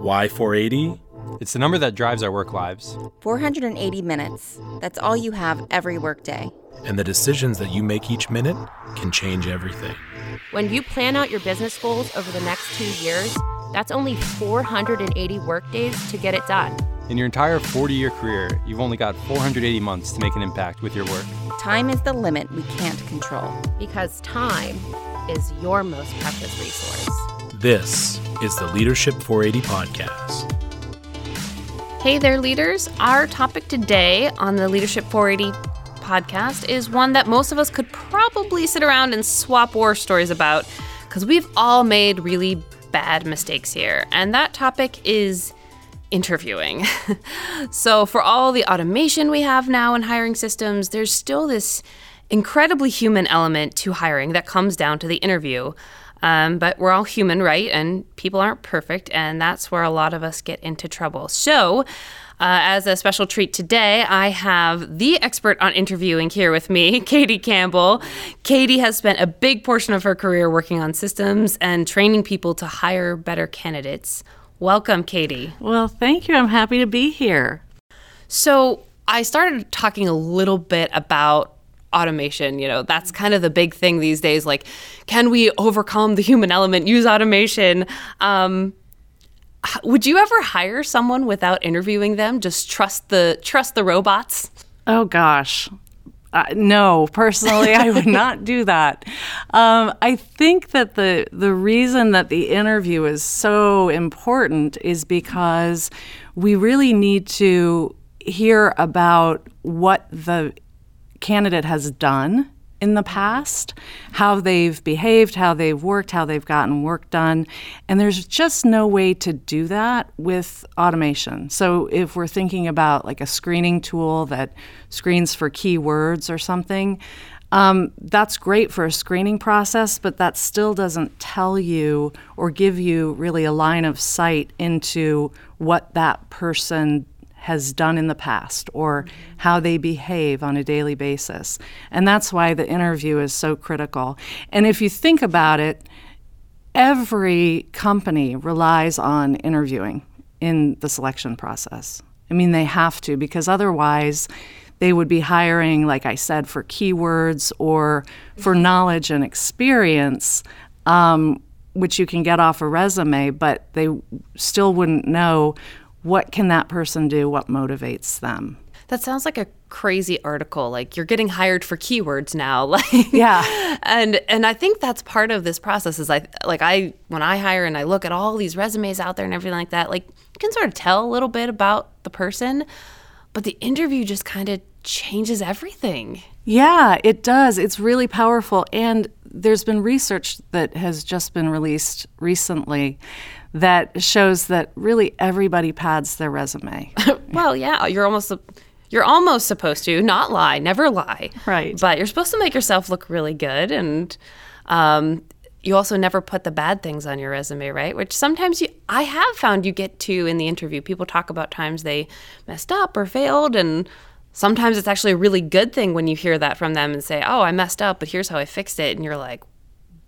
Why 480? It's the number that drives our work lives. 480 minutes. That's all you have every workday. And the decisions that you make each minute can change everything. When you plan out your business goals over the next two years, that's only 480 workdays to get it done. In your entire 40 year career, you've only got 480 months to make an impact with your work. Time is the limit we can't control. Because time is your most precious resource. This is the Leadership 480 Podcast. Hey there, leaders. Our topic today on the Leadership 480 podcast is one that most of us could probably sit around and swap war stories about because we've all made really bad mistakes here. And that topic is interviewing. so, for all the automation we have now in hiring systems, there's still this incredibly human element to hiring that comes down to the interview. Um, but we're all human, right? And people aren't perfect, and that's where a lot of us get into trouble. So, uh, as a special treat today, I have the expert on interviewing here with me, Katie Campbell. Katie has spent a big portion of her career working on systems and training people to hire better candidates. Welcome, Katie. Well, thank you. I'm happy to be here. So, I started talking a little bit about automation. You know, that's kind of the big thing these days. Like, can we overcome the human element, use automation? Um, would you ever hire someone without interviewing them? Just trust the trust the robots? Oh gosh. Uh, no, personally, I would not do that. Um, I think that the the reason that the interview is so important is because we really need to hear about what the candidate has done in the past, how they've behaved, how they've worked, how they've gotten work done. And there's just no way to do that with automation. So if we're thinking about like a screening tool that screens for keywords or something, um, that's great for a screening process, but that still doesn't tell you or give you really a line of sight into what that person has done in the past or how they behave on a daily basis. And that's why the interview is so critical. And if you think about it, every company relies on interviewing in the selection process. I mean, they have to because otherwise, they would be hiring, like I said, for keywords or for knowledge and experience, um, which you can get off a resume, but they still wouldn't know what can that person do? What motivates them? That sounds like a crazy article. Like you're getting hired for keywords now. Like yeah, and and I think that's part of this process. Is I like I when I hire and I look at all these resumes out there and everything like that. Like you can sort of tell a little bit about the person, but the interview just kind of changes everything. Yeah, it does. It's really powerful. And there's been research that has just been released recently that shows that really everybody pads their resume. well, yeah, you're almost you're almost supposed to not lie, never lie. Right. But you're supposed to make yourself look really good and um, you also never put the bad things on your resume, right? Which sometimes you I have found you get to in the interview. People talk about times they messed up or failed and sometimes it's actually a really good thing when you hear that from them and say, "Oh, I messed up, but here's how I fixed it." And you're like,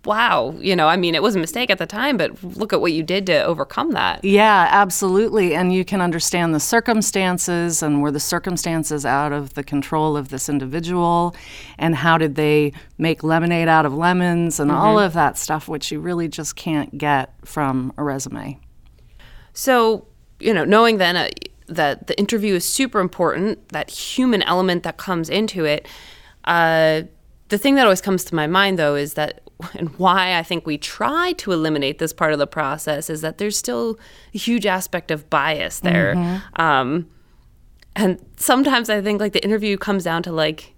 wow, you know, I mean, it was a mistake at the time, but look at what you did to overcome that. Yeah, absolutely. And you can understand the circumstances and were the circumstances out of the control of this individual and how did they make lemonade out of lemons and mm-hmm. all of that stuff, which you really just can't get from a resume. So, you know, knowing then uh, that the interview is super important, that human element that comes into it, uh, the thing that always comes to my mind though is that and why I think we try to eliminate this part of the process is that there's still a huge aspect of bias there. Mm-hmm. Um, and sometimes I think like the interview comes down to like,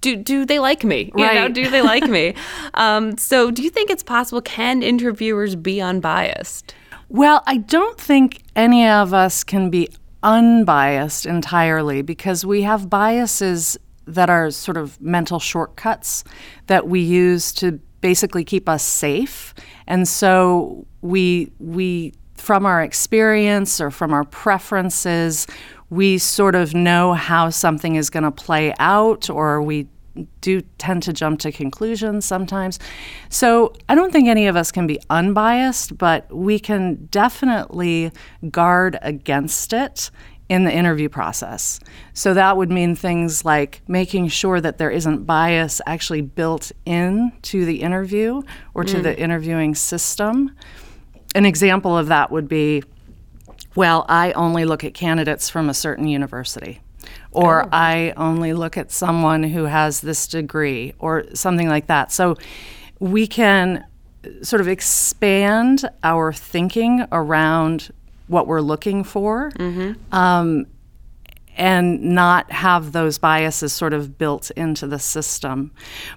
do do they like me? You right. know, do they like me? Um, so do you think it's possible? Can interviewers be unbiased? Well, I don't think any of us can be unbiased entirely because we have biases that are sort of mental shortcuts that we use to basically keep us safe. And so we we from our experience or from our preferences, we sort of know how something is going to play out or we do tend to jump to conclusions sometimes. So I don't think any of us can be unbiased, but we can definitely guard against it in the interview process. So that would mean things like making sure that there isn't bias actually built into the interview or to mm. the interviewing system. An example of that would be well, I only look at candidates from a certain university. Or oh. I only look at someone who has this degree, or something like that. So we can sort of expand our thinking around what we're looking for um, and not have those biases sort of built into the system.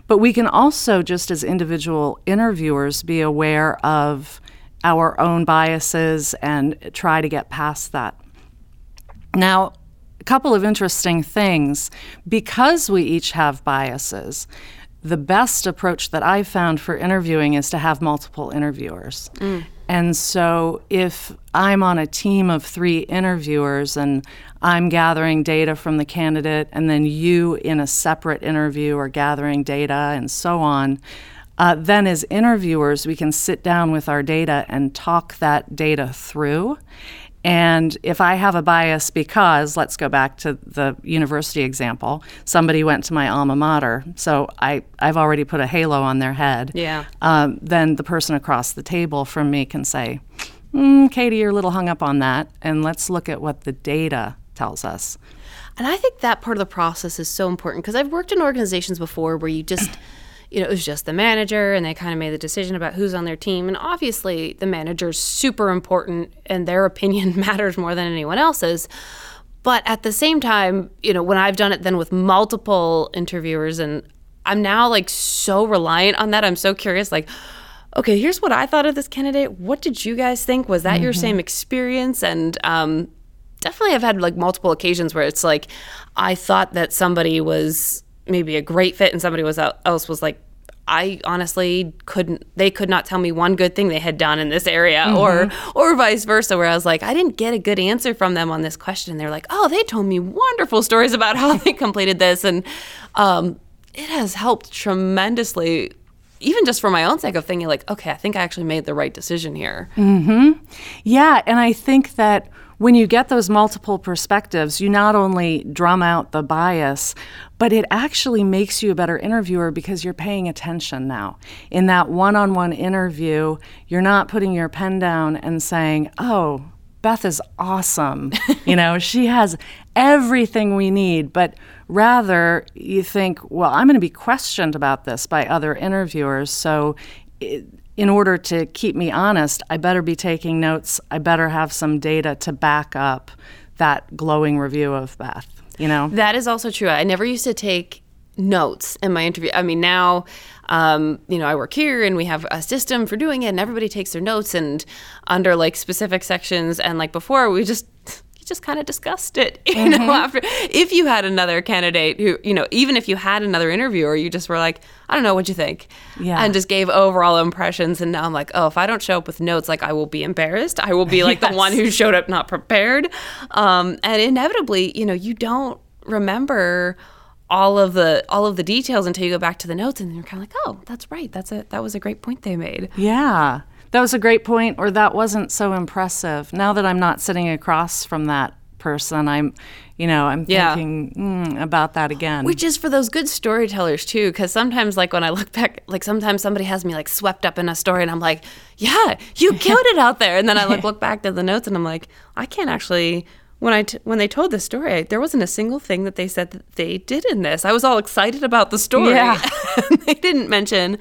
But we can also, just as individual interviewers, be aware of our own biases and try to get past that. Now, a couple of interesting things. Because we each have biases, the best approach that I've found for interviewing is to have multiple interviewers. And so if I'm on a team of three interviewers and I'm gathering data from the candidate, and then you in a separate interview are gathering data and so on, uh, then as interviewers, we can sit down with our data and talk that data through. And if I have a bias because, let's go back to the university example, somebody went to my alma mater, so I, I've already put a halo on their head. Yeah. Um, then the person across the table from me can say, mm, Katie, you're a little hung up on that, and let's look at what the data tells us. And I think that part of the process is so important because I've worked in organizations before where you just, you know, it was just the manager and they kind of made the decision about who's on their team. And obviously, the manager's super important and their opinion matters more than anyone else's. But at the same time, you know, when I've done it then with multiple interviewers and I'm now like so reliant on that, I'm so curious, like, okay, here's what I thought of this candidate. What did you guys think? Was that your same experience? And um, definitely I've had like multiple occasions where it's like I thought that somebody was maybe a great fit and somebody was else was like I honestly couldn't they could not tell me one good thing they had done in this area or or vice versa where I was like I didn't get a good answer from them on this question. They're like oh they told me wonderful stories about how they completed this. And um, it has helped tremendously even just for my own sake of thinking like okay I think I actually made the right decision here. Yeah, and I think that when you get those multiple perspectives, you not only drum out the bias, but it actually makes you a better interviewer because you're paying attention now. In that one on one interview, you're not putting your pen down and saying, oh, Beth is awesome. you know, she has everything we need. But rather, you think, well, I'm going to be questioned about this by other interviewers. So, i in order to keep me honest, I better be taking notes. I better have some data to back up that glowing review of Beth. You know? That is also true. I never used to take notes in my interview. I mean, now, um, you know, I work here and we have a system for doing it, and everybody takes their notes and under like specific sections. And like before, we just just kind of discussed it. You know, after if you had another candidate who, you know, even if you had another interviewer, you just were like, I don't know, what'd you think? Yeah. And just gave overall impressions. And now I'm like, oh, if I don't show up with notes, like I will be embarrassed. I will be like the one who showed up not prepared. Um, and inevitably, you know, you don't remember all of the all of the details until you go back to the notes and you're kind of like oh that's right that's a that was a great point they made Yeah. That was a great point, or that wasn't so impressive. Now that I'm not sitting across from that person, I'm, you know, I'm Yeah. thinking mm, about that again. which is for those good storytellers too because sometimes like when i look back like sometimes somebody has me like swept up in a story and i'm like yeah you killed it out there and then i like look back to the notes and i'm like i can't actually when I t- when they told the story, there wasn't a single thing that they said that they did in this. I was all excited about the story. Yeah. they didn't mention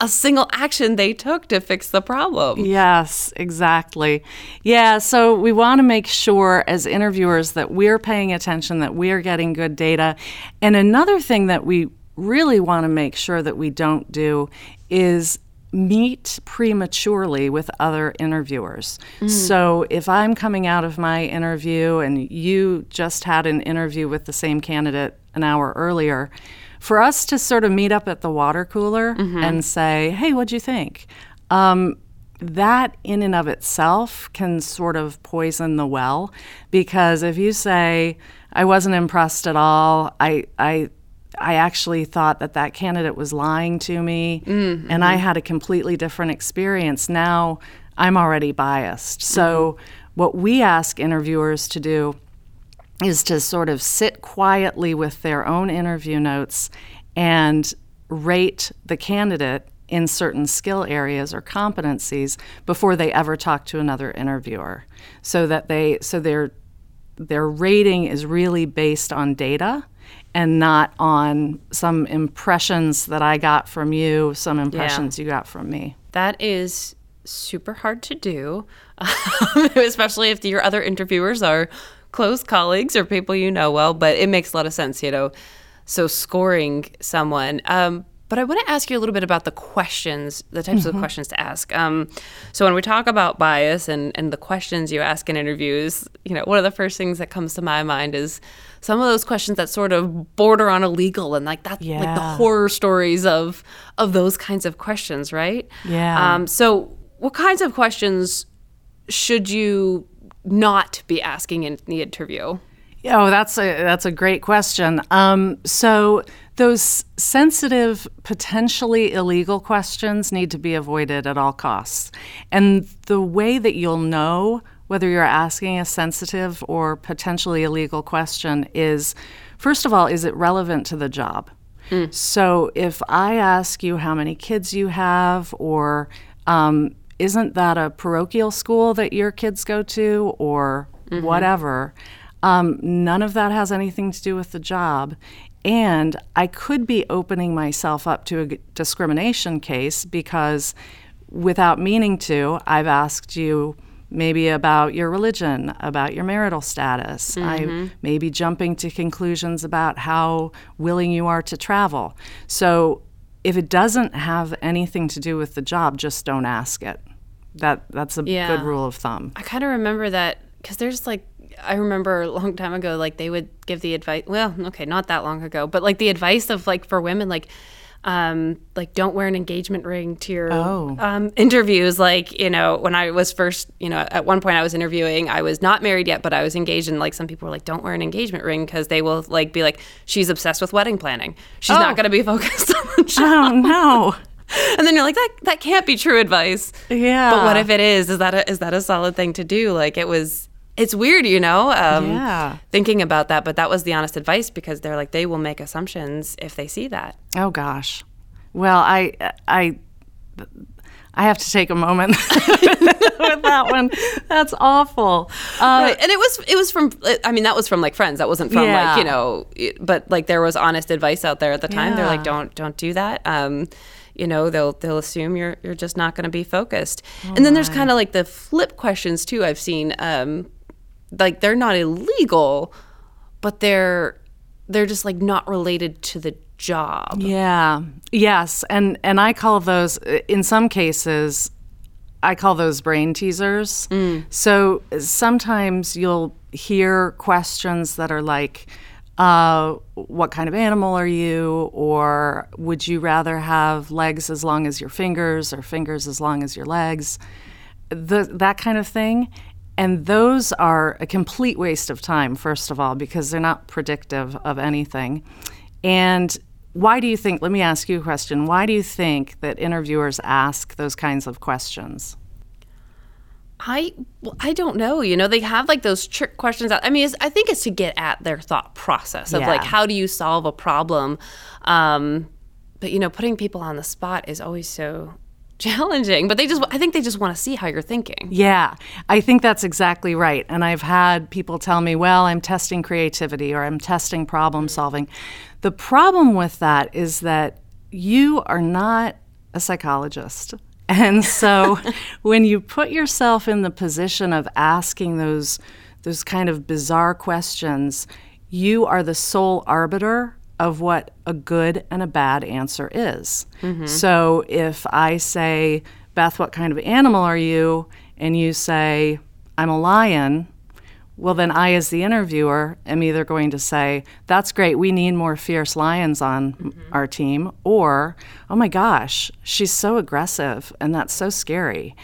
a single action they took to fix the problem. Yes, exactly. Yeah, so we want to make sure as interviewers that we're paying attention, that we're getting good data. And another thing that we really want to make sure that we don't do is meet prematurely with other interviewers. Mm. So if I'm coming out of my interview and you just had an interview with the same candidate an hour earlier, for us to sort of meet up at the water cooler and say, hey, what'd you think? Um, that in and of itself can sort of poison the well because if you say, I wasn't impressed at all, I, I I actually thought that that candidate was lying to me, Mm-hmm. and I had a completely different experience. Now I'm already biased. So, Mm-hmm. what we ask interviewers to do is to sort of sit quietly with their own interview notes and rate the candidate in certain skill areas or competencies before they ever talk to another interviewer so that they so their their rating is really based on data and not on some impressions that I got from you, some impressions you got from me. That is super hard to do, um, especially if your other interviewers are close colleagues or people you know well. But it makes a lot of sense, you know. So scoring someone. Um, but I want to ask you a little bit about the questions, the types of questions to ask. Um, so when we talk about bias and, and the questions you ask in interviews, you know, one of the first things that comes to my mind is some of those questions that sort of border on illegal and like that's like the horror stories of of those kinds of questions, right? Yeah. Um, so what kinds of questions should you not be asking in the interview? Oh, that's a that's a great question. Um, so those sensitive, potentially illegal questions need to be avoided at all costs. And the way that you'll know whether you're asking a sensitive or potentially illegal question is, first of all, is it relevant to the job? So if I ask you how many kids you have, or um, isn't that a parochial school that your kids go to, or whatever, um, none of that has anything to do with the job. And I could be opening myself up to a discrimination case because without meaning to, I've asked you maybe about your religion, about your marital status. I may be jumping to conclusions about how willing you are to travel. So if it doesn't have anything to do with the job, just don't ask it. That that's a Yeah. good rule of thumb. I kind of remember that because there's like I remember a long time ago, like they would give the advice. Well, okay, not that long ago, but like the advice of like for women, like um like don't wear an engagement ring to your Oh. um, interviews like you know when i was first you know at one point i was interviewing i was not married yet but i was engaged and like some people were like don't wear an engagement ring because they will like be like she's obsessed with wedding planning she's Oh. not going to be focused on the job Oh no. and then you're like that that can't be true advice Yeah. but what if it is? Is that a, is that a solid thing to do? Like it was. It's weird, you know. Um, Yeah. Thinking about that, but that was the honest advice because they're like they will make assumptions if they see that. Oh gosh. Well, I I I have to take a moment with that one. That's awful. Uh, right, and it was it was from. I mean, that was from like friends. That wasn't from Yeah. like you know. But like there was honest advice out there at the time. They're like, don't don't do that. Um, you know, they'll they'll assume you're you're just not going to be focused. Oh and then there's kind of like the flip questions too. I've seen. Um, like they're not illegal, but they're they're just like not related to the job. Yeah. Yes, and and I call those in some cases I call those brain teasers. So sometimes you'll hear questions that are like uh, what kind of animal are you? Or would you rather have legs as long as your fingers or fingers as long as your legs? The, that kind of thing. And those are a complete waste of time, first of all, because they're not predictive of anything. And why do you think, let me ask you a question, why do you think that interviewers ask those kinds of questions? I well, I don't know. You know, they have like those trick questions. Out. I mean, it's, I think it's to get at their thought process of like how do you solve a problem. Um, but you know, putting people on the spot is always so challenging. But they just, I think they just want to see how you're thinking. Yeah, I think that's exactly right. And I've had people tell me, well, I'm testing creativity or I'm testing problem solving. The problem with that is that you are not a psychologist. And so when you put yourself in the position of asking those those kind of bizarre questions, you are the sole arbiter of what a good and a bad answer is. Mm-hmm. So if I say, Beth, what kind of animal are you? And you say, I'm a lion. Well, then I, as the interviewer, am either going to say, That's great, we need more fierce lions on mm-hmm. our team, or, Oh my gosh, she's so aggressive and that's so scary.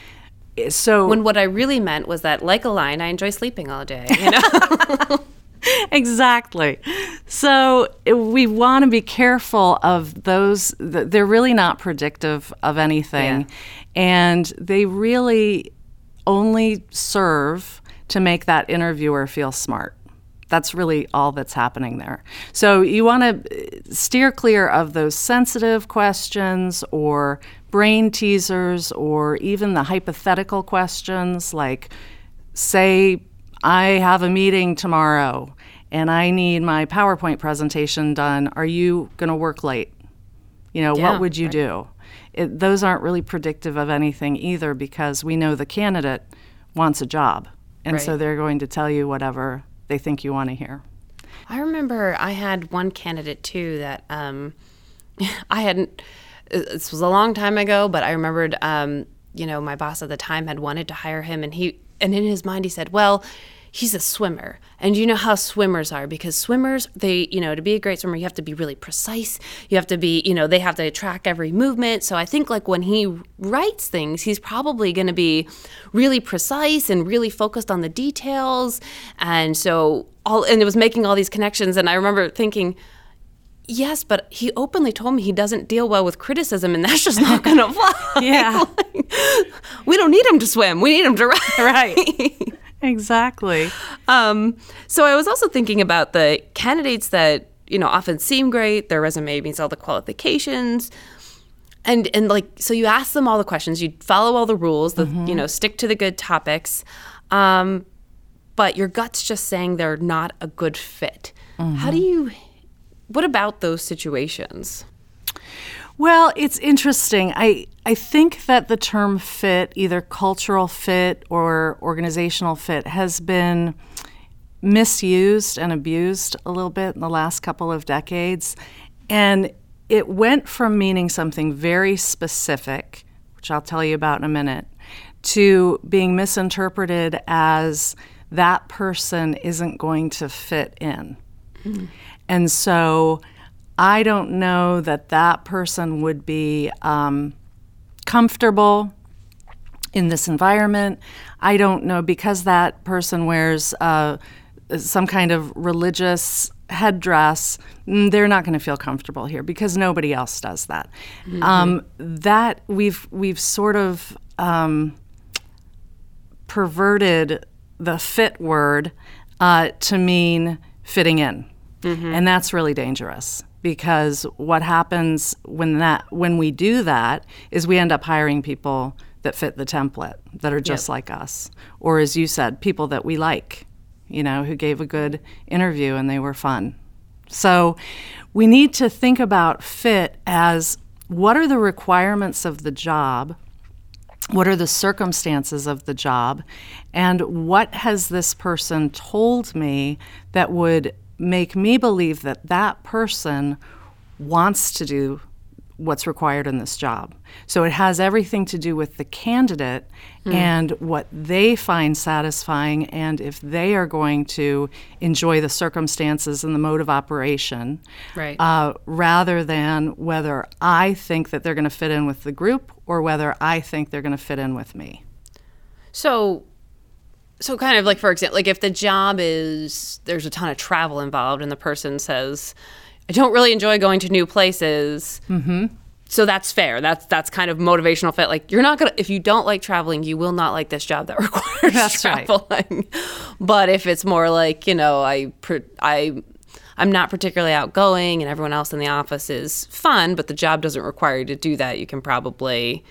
So, When what I really meant was that, like a lion, I enjoy sleeping all day. You know, exactly. So we want to be careful of those. They're really not predictive of anything, yeah. and they really only serve to make that interviewer feel smart. That's really all that's happening there. So you want to uh, steer clear of those sensitive questions or brain teasers or even the hypothetical questions like, say, I have a meeting tomorrow and I need my PowerPoint presentation done. Are you going to work late? You know, yeah, what would you right. do? It, those aren't really predictive of anything either because we know the candidate wants a job. And right. so they're going to tell you whatever they think you want to hear. I remember I had one candidate too that um, I hadn't, this was a long time ago, but I remembered, um, you know, my boss at the time had wanted to hire him and he, and in his mind he said, well, he's a swimmer. And you know how swimmers are because swimmers, they, you know, to be a great swimmer, you have to be really precise. You have to be, you know, they have to track every movement. So I think like when he writes things, he's probably going to be really precise and really focused on the details. And so all, and it was making all these connections. And I remember thinking, Yes, but he openly told me he doesn't deal well with criticism, and that's just not going to fly. yeah, like, we don't need him to swim. We need him to write. Right. Exactly. Um, so I was also thinking about the candidates that you know often seem great. Their resume meets all the qualifications, and and like so you ask them all the questions. You follow all the rules. The mm-hmm. you know stick to the good topics, um, but your gut's just saying they're not a good fit. Mm-hmm. How do you? What about those situations? Well, it's interesting. I I think that the term fit, either cultural fit or organizational fit, has been misused and abused a little bit in the last couple of decades. And it went from meaning something very specific, which I'll tell you about in a minute, to being misinterpreted as that person isn't going to fit in. Mm. And so I don't know that that person would be um, comfortable in this environment. I don't know because that person wears uh, some kind of religious headdress, mm, they're not going to feel comfortable here because nobody else does that. Mm-hmm. Um, that we've we've sort of um, perverted the fit word uh, to mean fitting in, mm-hmm. and that's really dangerous because what happens when that when we do that is we end up hiring people that fit the template that are just yep. like us or as you said people that we like you know who gave a good interview and they were fun so we need to think about fit as what are the requirements of the job what are the circumstances of the job and what has this person told me that would make me believe that that person wants to do what's required in this job. So it has everything to do with the candidate mm. and what they find satisfying and if they are going to enjoy the circumstances and the mode of operation, right. uh, rather than whether I think that they're going to fit in with the group or whether I think they're going to fit in with me. So so kind of like for example like if the job is there's a ton of travel involved and the person says i don't really enjoy going to new places mm-hmm. so that's fair that's that's kind of motivational fit like you're not gonna if you don't like traveling you will not like this job that requires that's traveling right. but if it's more like you know i i I'm not particularly outgoing and everyone else in the office is fun, but the job doesn't require you to do that. You can probably,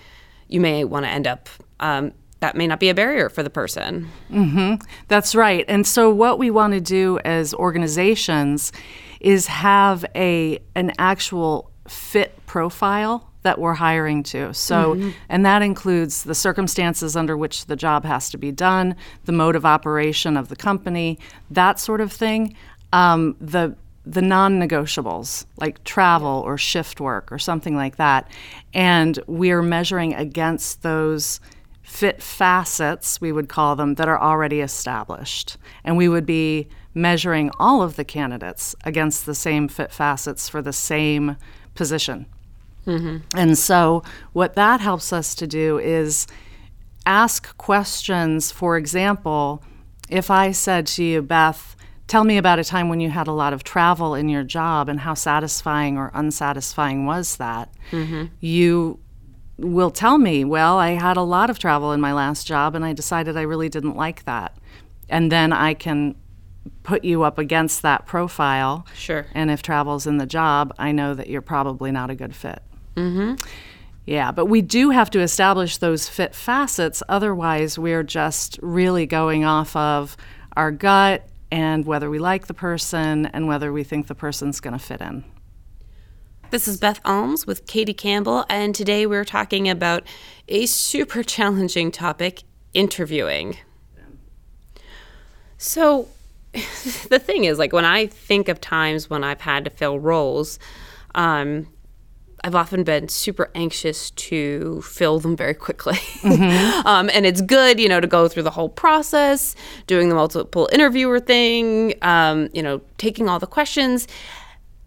you may want to end up um, that may not be a barrier for the person. Mm-hmm. That's right. And so, what we want to do as organizations is have a an actual fit profile that we're hiring to. So, mm-hmm. and that includes the circumstances under which the job has to be done, the mode of operation of the company, that sort of thing. Um, the the non-negotiables like travel or shift work or something like that, and we're measuring against those fit facets, we would call them, that are already established. And we would be measuring all of the candidates against the same fit facets for the same position. Mm-hmm. And so, what that helps us to do is ask questions. For example, if I said to you, Beth, tell me about a time when you had a lot of travel in your job and how satisfying or unsatisfying was that. You will tell me, well, I had a lot of travel in my last job and I decided I really didn't like that. And then I can put you up against that profile. Sure. And if travel's in the job, I know that you're probably not a good fit. Mm-hmm. Yeah, but we do have to establish those fit facets. Otherwise, we're just really going off of our gut and whether we like the person and whether we think the person's going to fit in. This is Beth Almes with Katie Campbell, and today we're talking about a super challenging topic interviewing. So, the thing is, like, when I think of times when I've had to fill roles, um, I've often been super anxious to fill them very quickly. um, and it's good, you know, to go through the whole process, doing the multiple interviewer thing, um, you know, taking all the questions.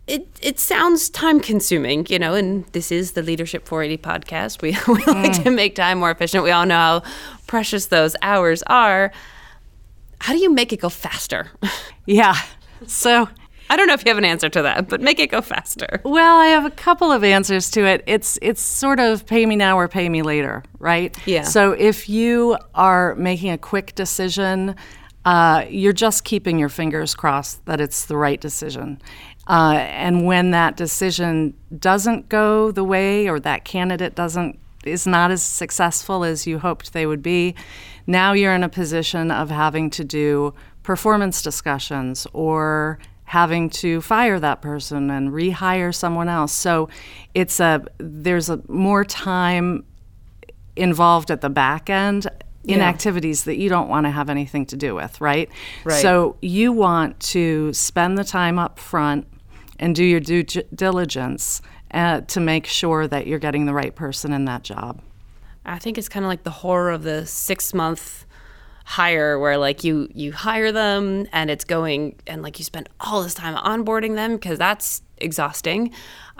It, it sounds time consuming, you know, and this is the Leadership 480 podcast. We, we like to make time more efficient. We all know how precious those hours are. How do you make it go faster? Yeah. So, I don't know if you have an answer to that, but make it go faster. well, I have a couple of answers to it. It's it's sort of pay me now or pay me later, right? Yeah. So if you are making a quick decision, uh, you're just keeping your fingers crossed that it's the right decision. Uh, and when that decision doesn't go the way, or that candidate doesn't is not as successful as you hoped they would be, now you're in a position of having to do performance discussions or having to fire that person and rehire someone else. So it's a there's a more time involved at the back end in Yeah. activities that you don't want to have anything to do with, right? Right. So you want to spend the time up front and do your due diligence uh, to make sure that you're getting the right person in that job. I think it's kind of like the horror of the six month hire where like you you hire them and it's going and like you spend all this time onboarding them because that's exhausting.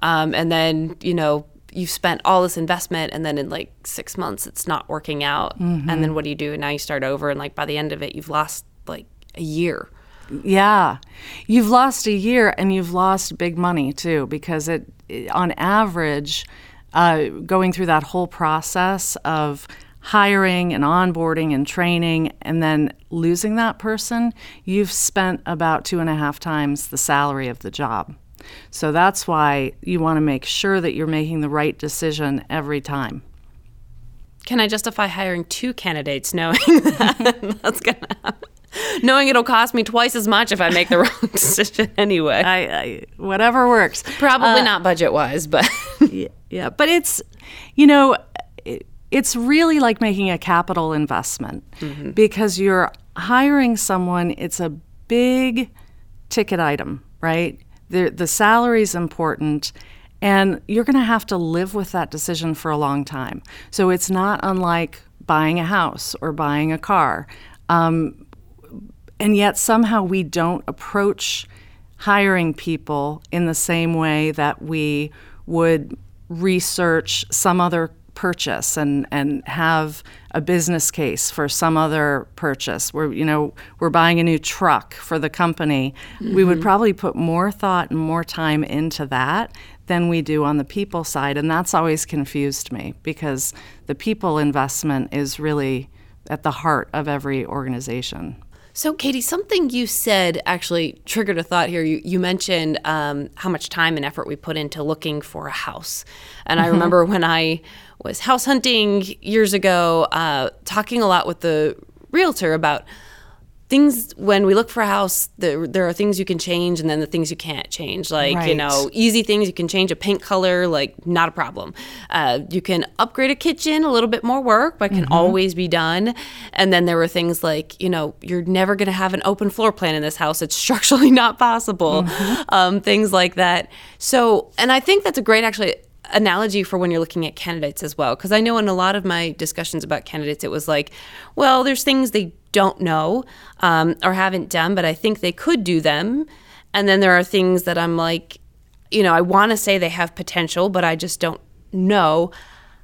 Um, and then you know you've spent all this investment and then in like six months it's not working out. And then what do you do? And now you start over and like by the end of it you've lost like a year Yeah. You've lost a year and you've lost big money too because it, it- on average uh, going through that whole process of hiring and onboarding and training and then losing that person, you've spent about two and a half times the salary of the job. So that's why you want to make sure that you're making the right decision every time. can i justify hiring two candidates knowing that that's gonna happen knowing it'll cost me twice as much if i make the wrong decision anyway. I, I whatever works. Probably not budget wise, but yeah, yeah, but it's you know it, it's really like making a capital investment. Because you're hiring someone it's a big ticket item right? The the salary's important and you're going to have to live with that decision for a long time. So it's not unlike buying a house or buying a car. Um, and yet somehow we don't approach hiring people in the same way that we would research some other purchase and, and have a business case for some other purchase. Where you know we're buying a new truck for the company. We would mm-hmm. probably put more thought and more time into that than we do on the people side and that's always confused me because the people investment is really at the heart of every organization So, Katie, something you said actually triggered a thought here. You, you mentioned um, how much time and effort we put into looking for a house. And I remember when I was house hunting years ago, uh, talking a lot with the realtor about things when we look for a house there, there are things you can change and then the things you can't change. Like you know easy things you can change a paint color like not a problem. Uh, you can upgrade a kitchen a little bit more work but can always be done. And then there were things like you know you're never going to have an open floor plan in this house. It's structurally not possible. Um, things like that. So and i think that's a great actually analogy for when you're looking at candidates as well. Because i know in a lot of my discussions about candidates it was like well there's things they don't know um, or haven't done but i think they could do them and then there are things that i'm like you know i want to say they have potential but i just don't know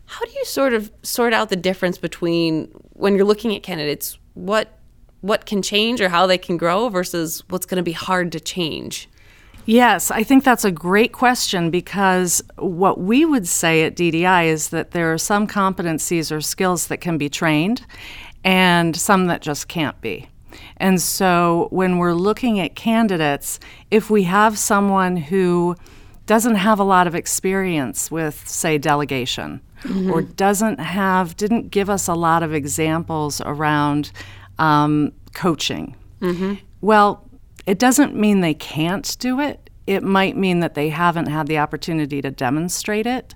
how do you sort of sort out the difference between when you're looking at candidates what what can change or how they can grow versus what's going to be hard to change? Yes, I think that's a great question because what we would say at DDI is that there are some competencies or skills that can be trained and some that just can't be. And so when we're looking at candidates, if we have someone who doesn't have a lot of experience with, say, delegation, mm-hmm. or doesn't have, didn't give us a lot of examples around um, coaching, mm-hmm. well, it doesn't mean they can't do it. It might mean that they haven't had the opportunity to demonstrate it.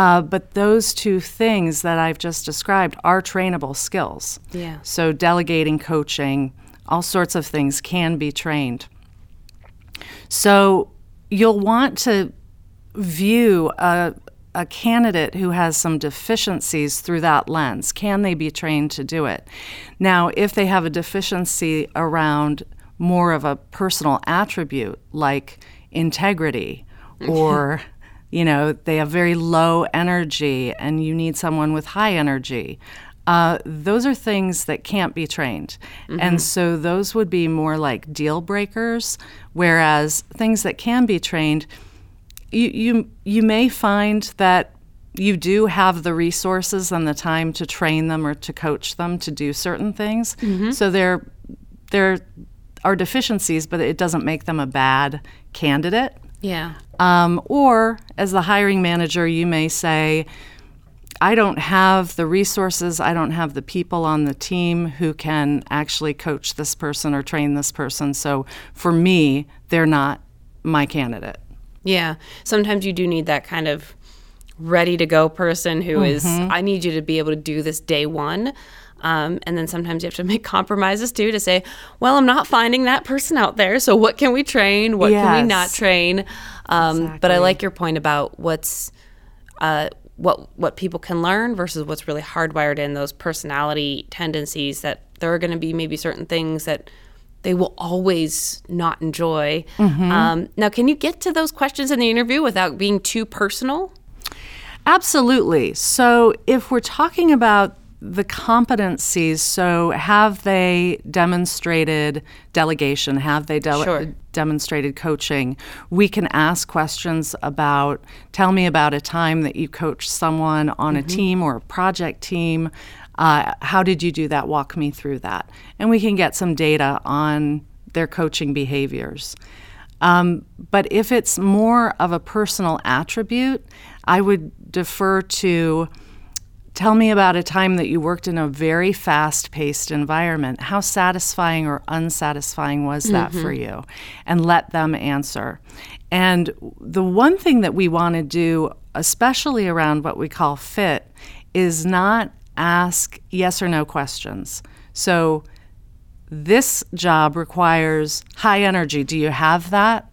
Uh, but those two things that I've just described are trainable skills. Yeah. So delegating, coaching, all sorts of things can be trained. So you'll want to view a, a candidate who has some deficiencies through that lens. Can they be trained to do it? Now, if they have a deficiency around more of a personal attribute like integrity or you know they have very low energy and you need someone with high energy uh, those are things that can't be trained mm-hmm. and so those would be more like deal breakers whereas things that can be trained you you, you may find that you do have the resources and the time to train them or to coach them to do certain things mm-hmm. so they're they're are deficiencies, but it doesn't make them a bad candidate. Yeah. Um, or as the hiring manager, you may say, I don't have the resources, I don't have the people on the team who can actually coach this person or train this person. So for me, they're not my candidate. Yeah. Sometimes you do need that kind of ready to go person who mm-hmm. is, I need you to be able to do this day one. Um, and then sometimes you have to make compromises too to say, well, I'm not finding that person out there. So what can we train? What yes. can we not train? Um, exactly. But I like your point about what's uh, what what people can learn versus what's really hardwired in those personality tendencies. That there are going to be maybe certain things that they will always not enjoy. Mm-hmm. Um, now, can you get to those questions in the interview without being too personal? Absolutely. So, if we're talking about the competencies so have they demonstrated delegation? Have they de- sure. demonstrated coaching? We can ask questions about tell me about a time that you coached someone on mm-hmm. a team or a project team. Uh, how did you do that? Walk me through that. And we can get some data on their coaching behaviors. Um, but if it's more of a personal attribute i would defer to Tell me about a time that you worked in a very fast paced environment. How satisfying or unsatisfying was that mm-hmm. for you? And let them answer. And the one thing that we want to do, especially around what we call fit, is not ask yes or no questions. So, this job requires high energy. Do you have that?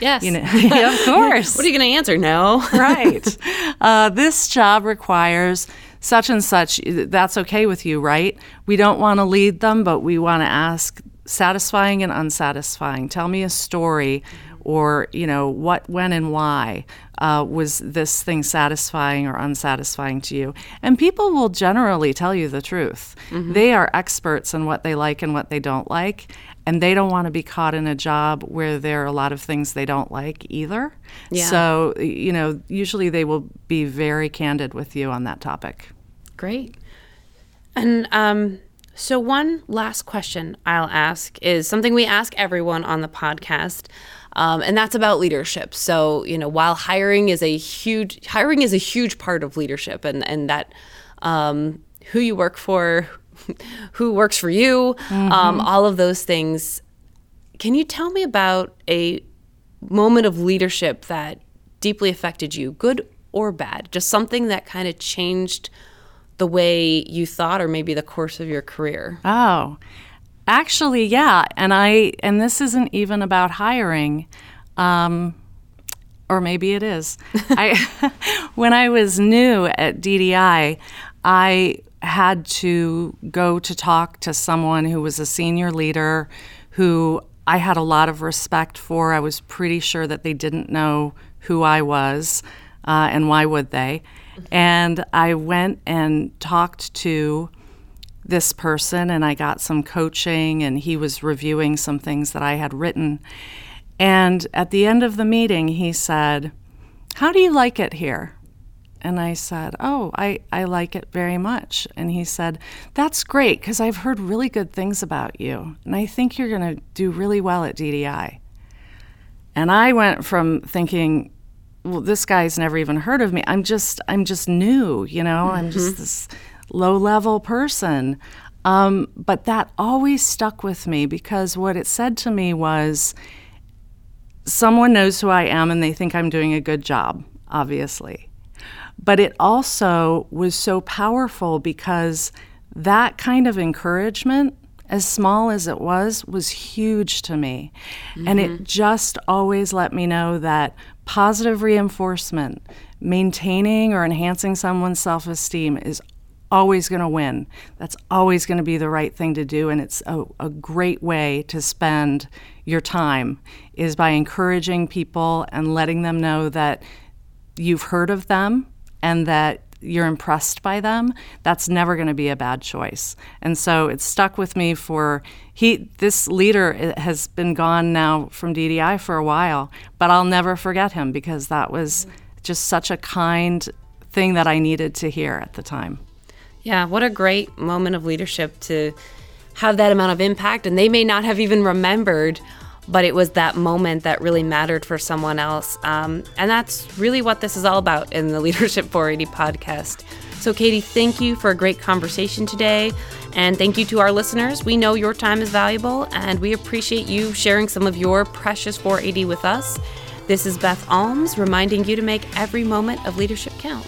Yes. You know, yeah, of course. what are you going to answer? No. right. Uh, this job requires such and such. That's okay with you, right? We don't want to lead them, but we want to ask satisfying and unsatisfying. Tell me a story or you know what when and why uh, was this thing satisfying or unsatisfying to you and people will generally tell you the truth mm-hmm. they are experts in what they like and what they don't like and they don't want to be caught in a job where there are a lot of things they don't like either yeah. so you know usually they will be very candid with you on that topic great and um so, one last question I'll ask is something we ask everyone on the podcast. Um, and that's about leadership. So, you know, while hiring is a huge hiring is a huge part of leadership, and and that um, who you work for, who works for you, mm-hmm. um, all of those things. Can you tell me about a moment of leadership that deeply affected you, good or bad? Just something that kind of changed the way you thought, or maybe the course of your career. Oh. Actually, yeah, and I and this isn't even about hiring, um, or maybe it is. I when I was new at DDI, I had to go to talk to someone who was a senior leader who I had a lot of respect for. I was pretty sure that they didn't know who I was, uh, and why would they? And I went and talked to this person and I got some coaching, and he was reviewing some things that I had written. And at the end of the meeting, he said, How do you like it here? And I said, Oh, I, I like it very much. And he said, That's great because I've heard really good things about you. And I think you're going to do really well at DDI. And I went from thinking, well, this guy's never even heard of me. I'm just, I'm just new, you know. Mm-hmm. I'm just this low-level person. Um, but that always stuck with me because what it said to me was, someone knows who I am and they think I'm doing a good job. Obviously, but it also was so powerful because that kind of encouragement, as small as it was, was huge to me. Mm-hmm. And it mm-hmm. just always let me know that positive reinforcement, maintaining or enhancing someone's self esteem is always going to win. That's always going to be the right thing to do. And it's a, a, great way to spend your time is by encouraging people and letting them know that you've heard of them and that you're impressed by them, that's never going to be a bad choice. And so it stuck with me for he this leader eh, has been gone now from DDI for a while, but I'll never forget him because that was just such a kind thing that I needed to hear at the time. Yeah, what a great moment of leadership to have that amount of impact and they may not have even remembered but it was that moment that really mattered for someone else. Um, and that's really what this is all about in the Leadership 480 podcast. So, Katie, thank you for a great conversation today. And thank you to our listeners. We know your time is valuable, and we appreciate you sharing some of your precious 480 with us. This is Beth Almes reminding you to make every moment of leadership count.